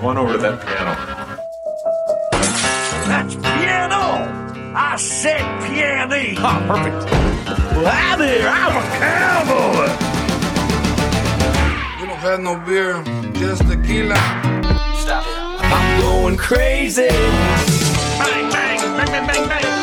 Go on over to that piano. That's piano! I said piano! Ah, perfect. Well, hi there, I'm a cowboy! You don't have no beer, just tequila. Stop it. I'm going crazy. Bang, bang, bang, bang, bang, bang.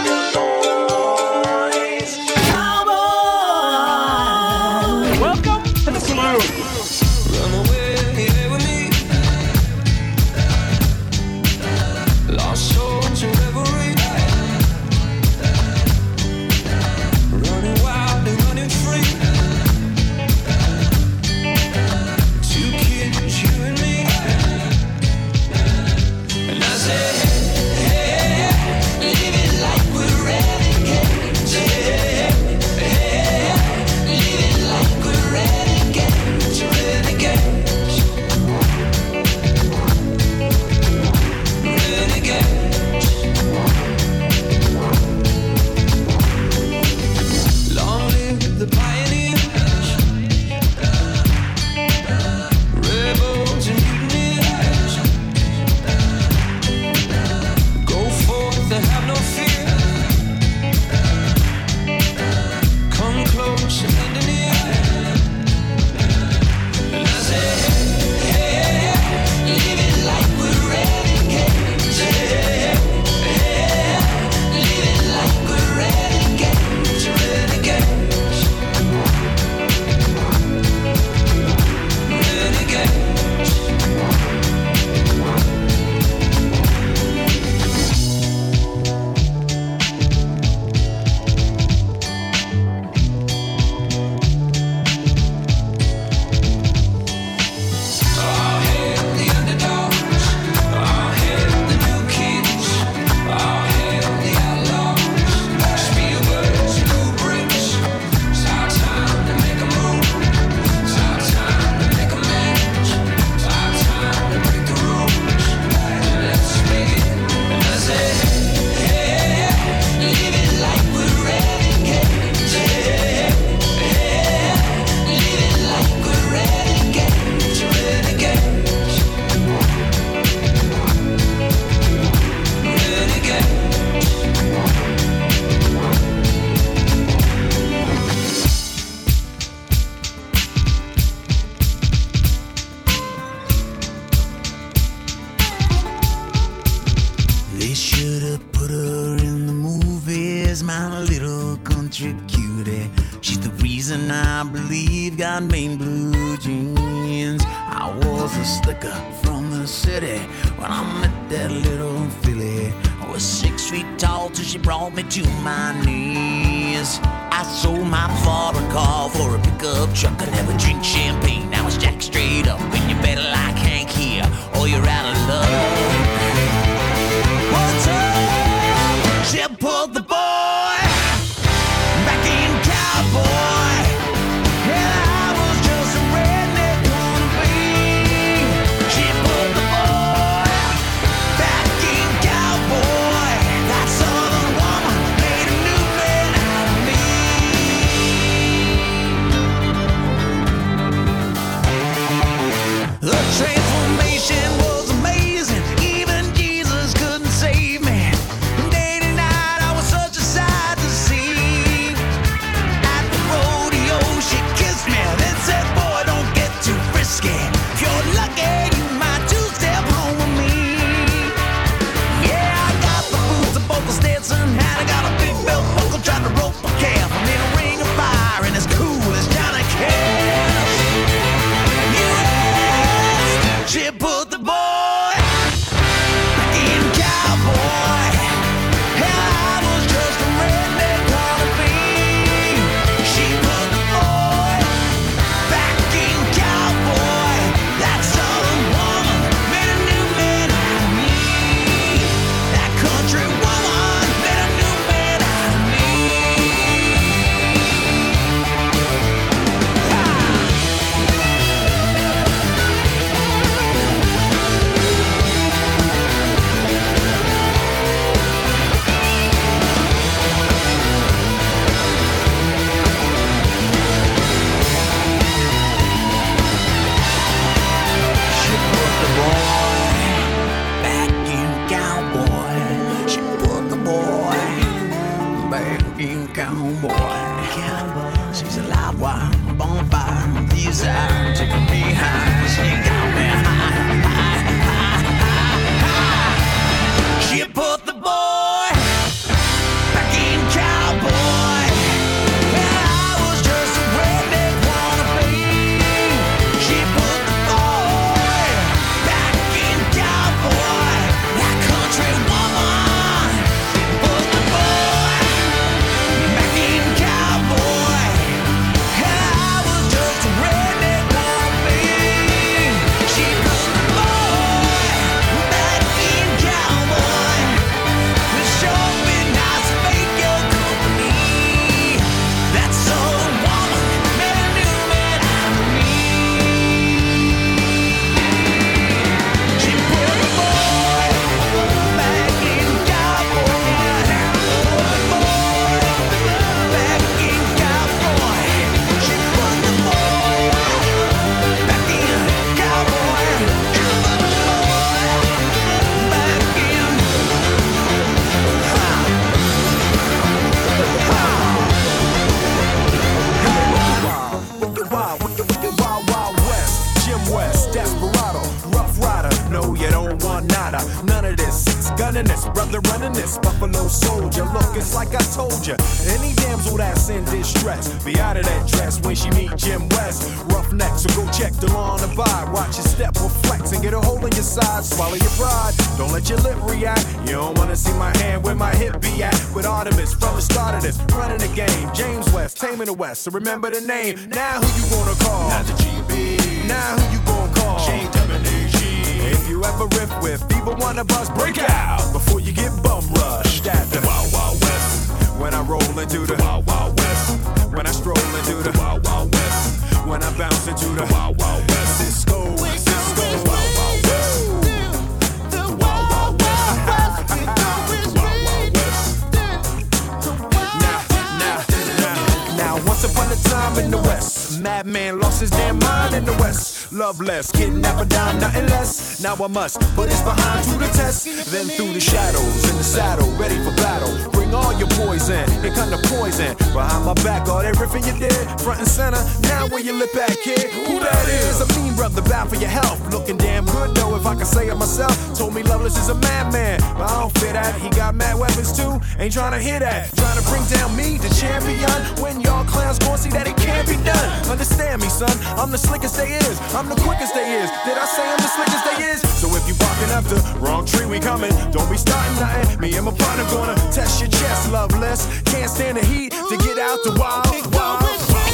West. So remember the name. Now who you wanna call? loveless. or die, nothing less. Now I must put this behind to the test. Then through the shadows in the saddle, ready for battle all your poison it kind of poison. Behind my back, all that riffing you did, front and center. Now where you lip at, kid? Who that is? A mean brother, bound for your health. Looking damn good though, if I can say it myself. Told me Loveless is a madman, but I don't fit that. He got mad weapons too, ain't trying to hear that. Trying to bring down me, the champion. When y'all clowns gon' see that it can't be done. Understand me, son. I'm the slickest they is. I'm the quickest they is. Did I say I'm the slickest they is? So if you buy looking after. Wrong tree, we coming. Don't be starting nothing. Me and my partner gonna test your chest, loveless. Can't stand the heat to get out the wild. wild.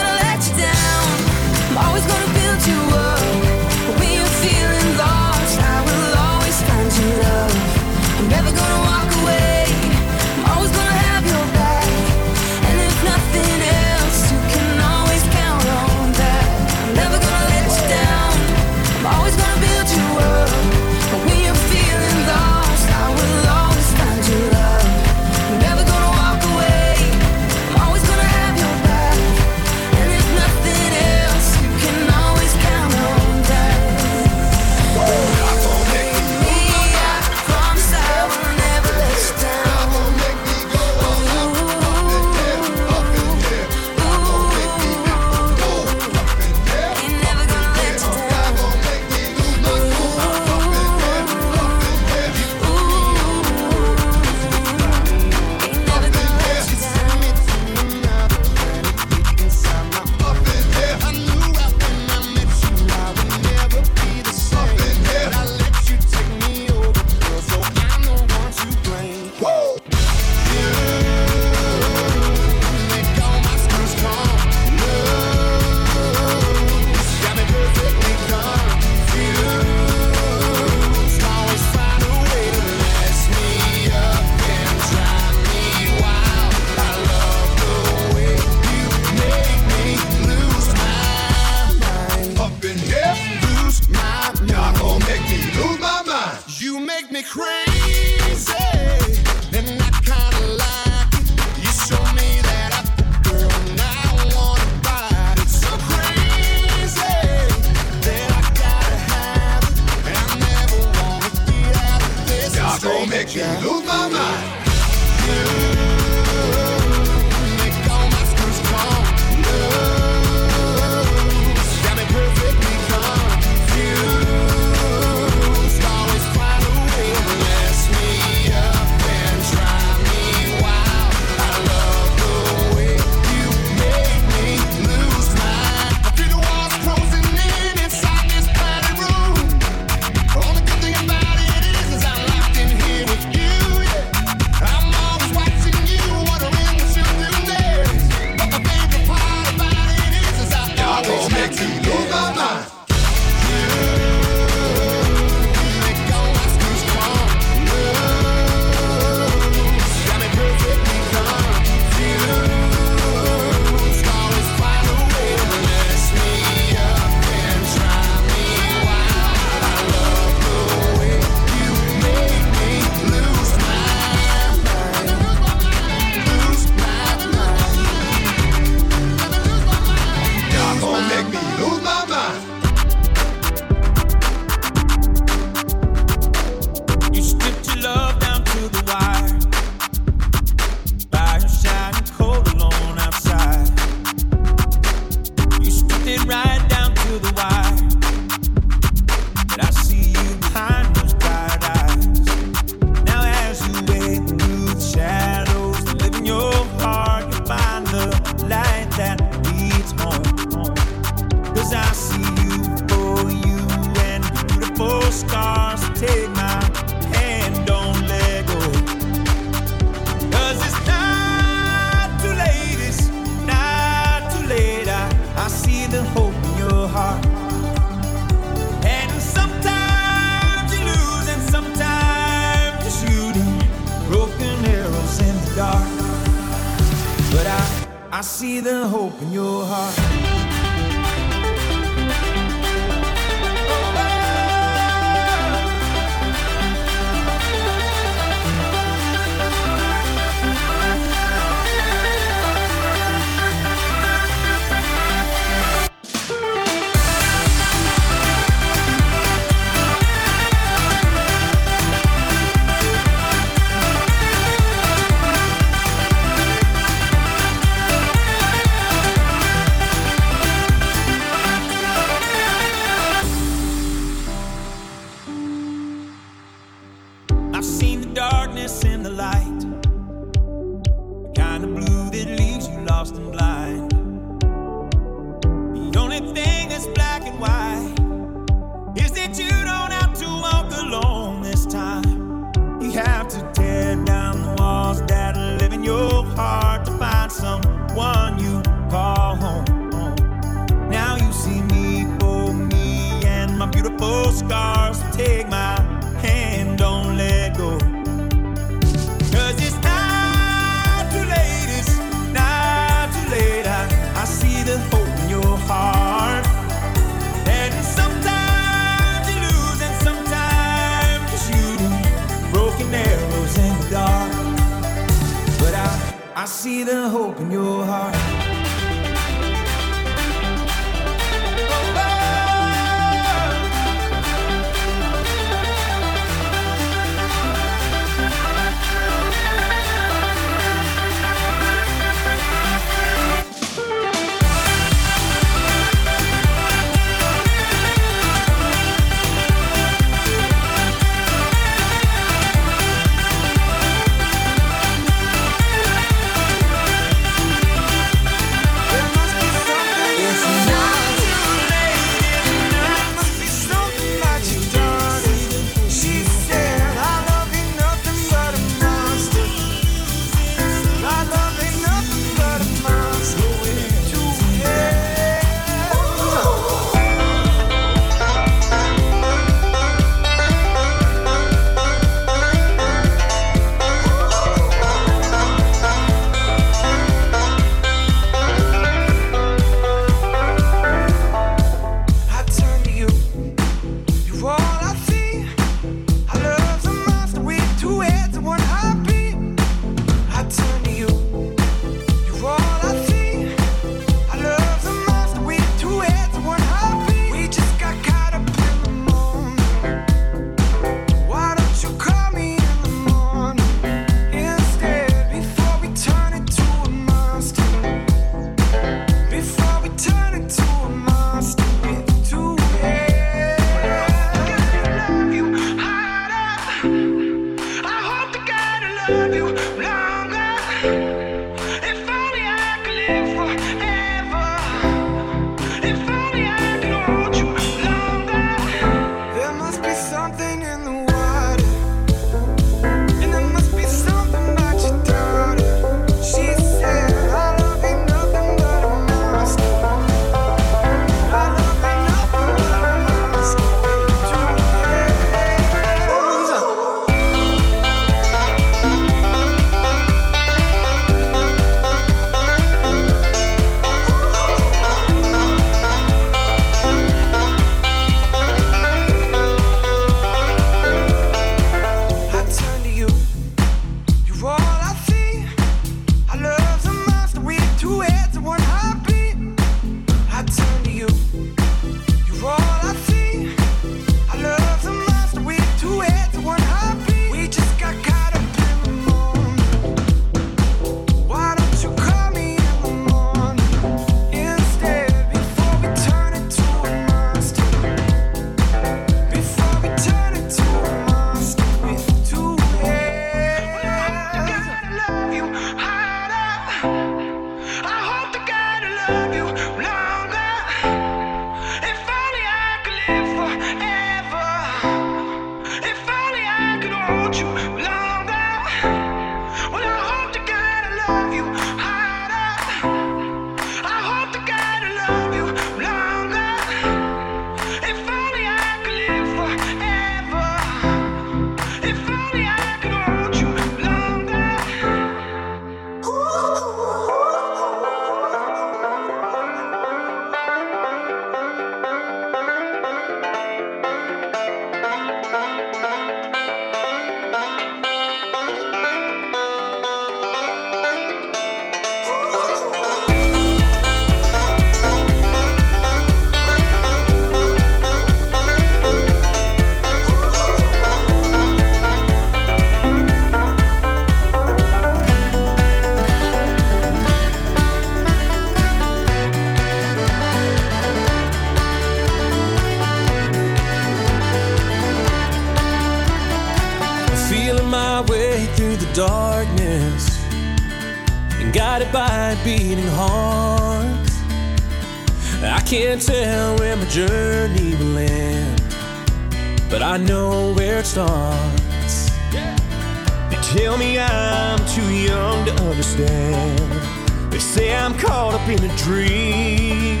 I know where it starts. They tell me I'm too young to understand. They say I'm caught up in a dream.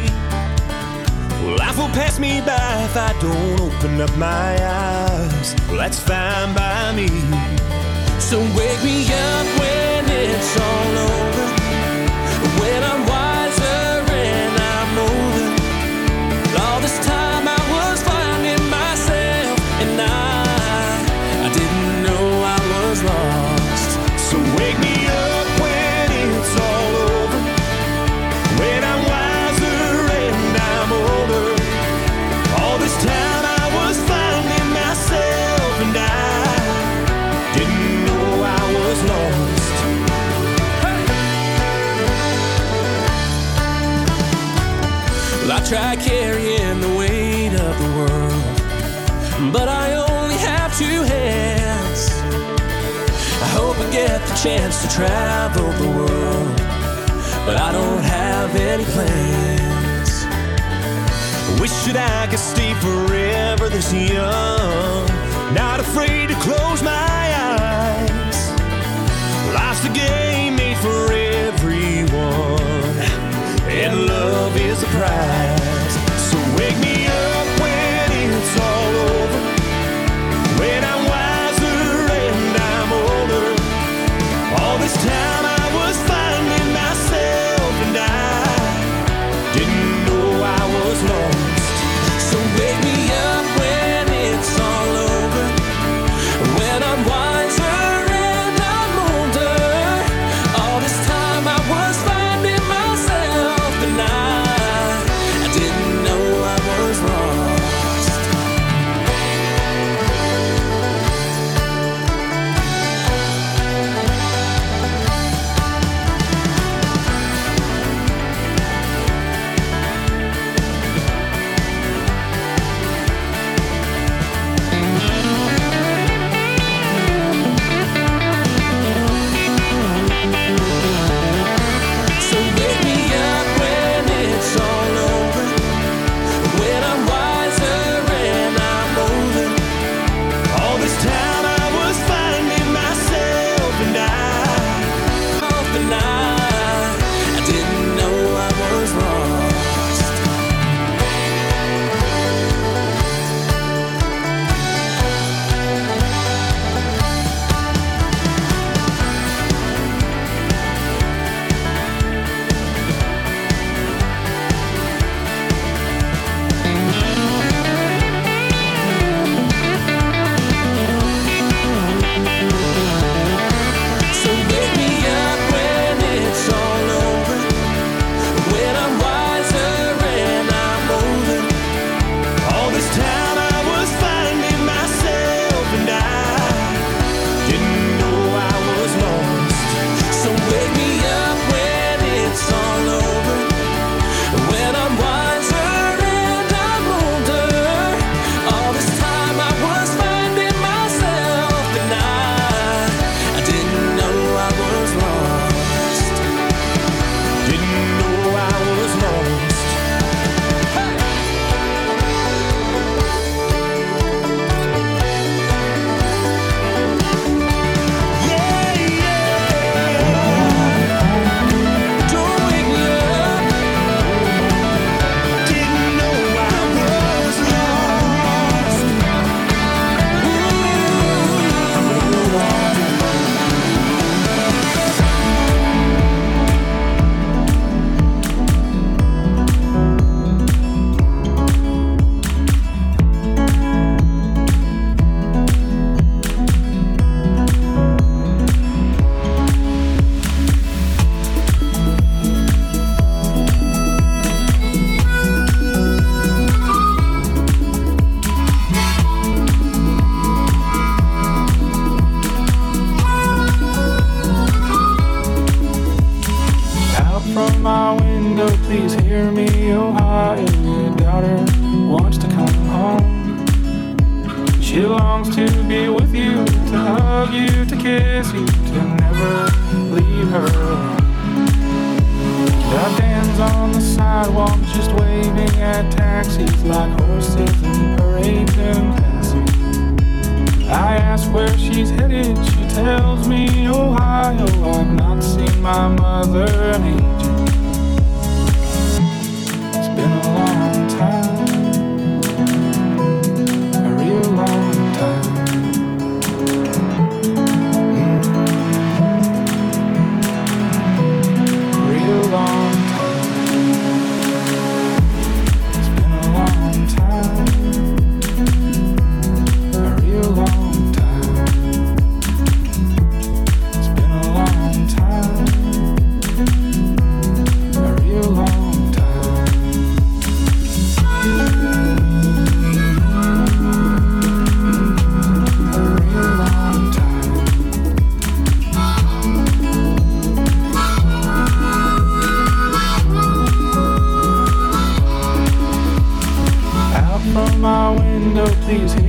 Life will pass me by if I don't open up my eyes. Well, that's fine by me. So wake me up when it's all over. Try carrying the weight of the world, but I only have two hands. I hope I get the chance to travel the world, but I don't have any plans. Wish that I could stay forever this young, not afraid to close my eyes. Life's a game made for everyone, and love is a prize.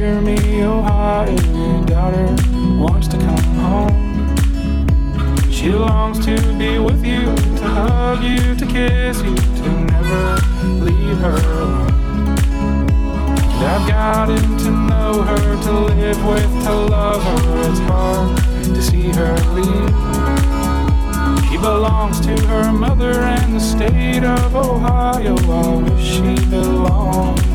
Consider me oh, your daughter, wants to come home. She longs to be with you, to hug you, to kiss you, to never leave her alone. And I've gotten to know her, to live with, to love her. It's hard to see her leave. She belongs to her mother and the state of Ohio. I wish she belonged.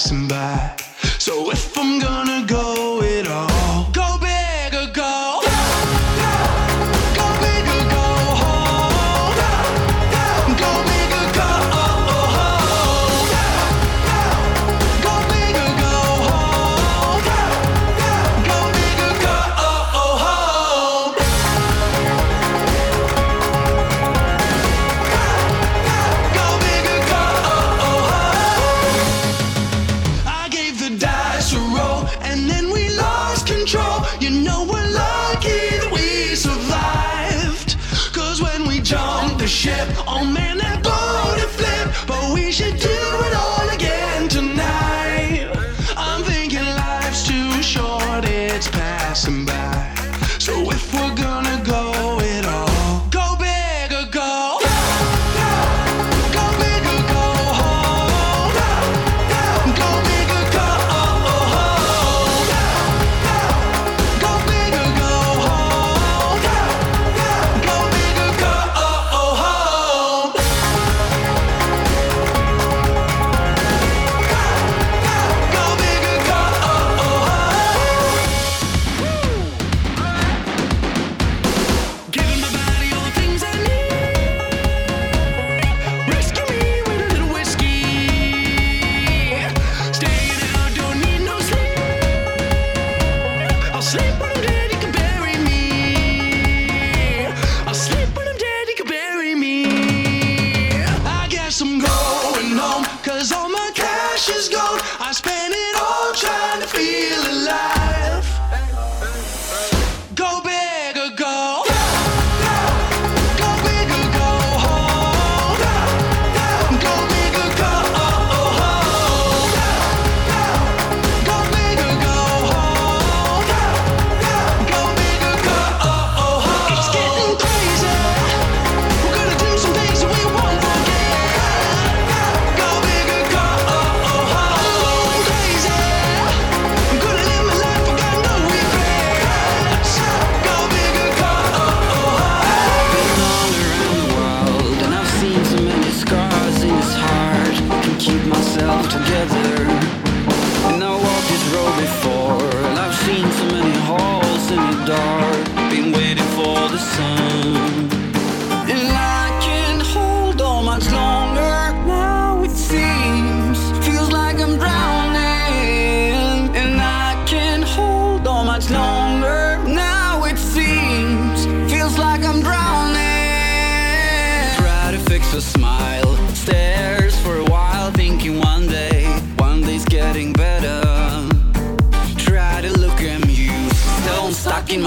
passing by. So if I'm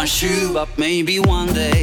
my shoe, but maybe one day.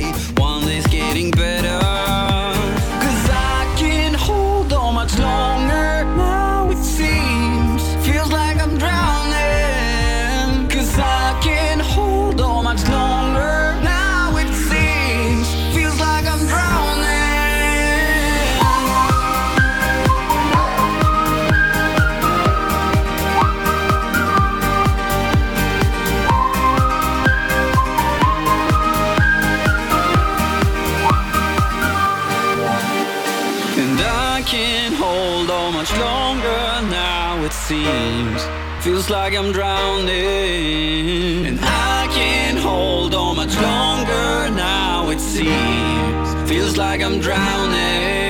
it seems. Feels like I'm drowning. And I can't hold on much longer now, it seems. Feels like I'm drowning.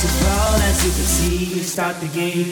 to fall, as you can see, start the game.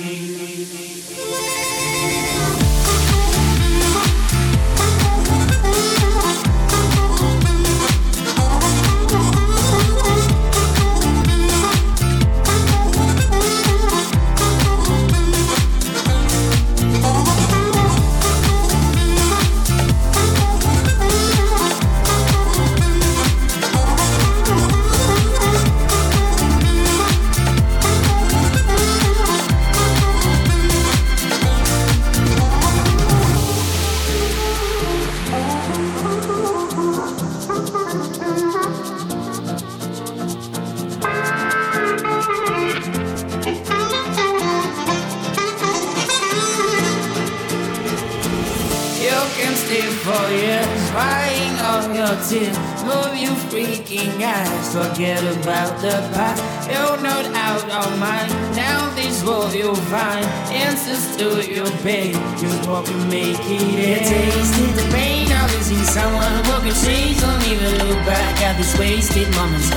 pain. Just walk and make it end. Tasted the pain of losing someone who can change. Don't even look back at these wasted moments.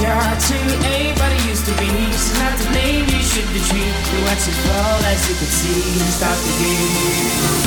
Got to it used to be. So not to blame. You should be treated. You watch as well as you can see. Stop the game.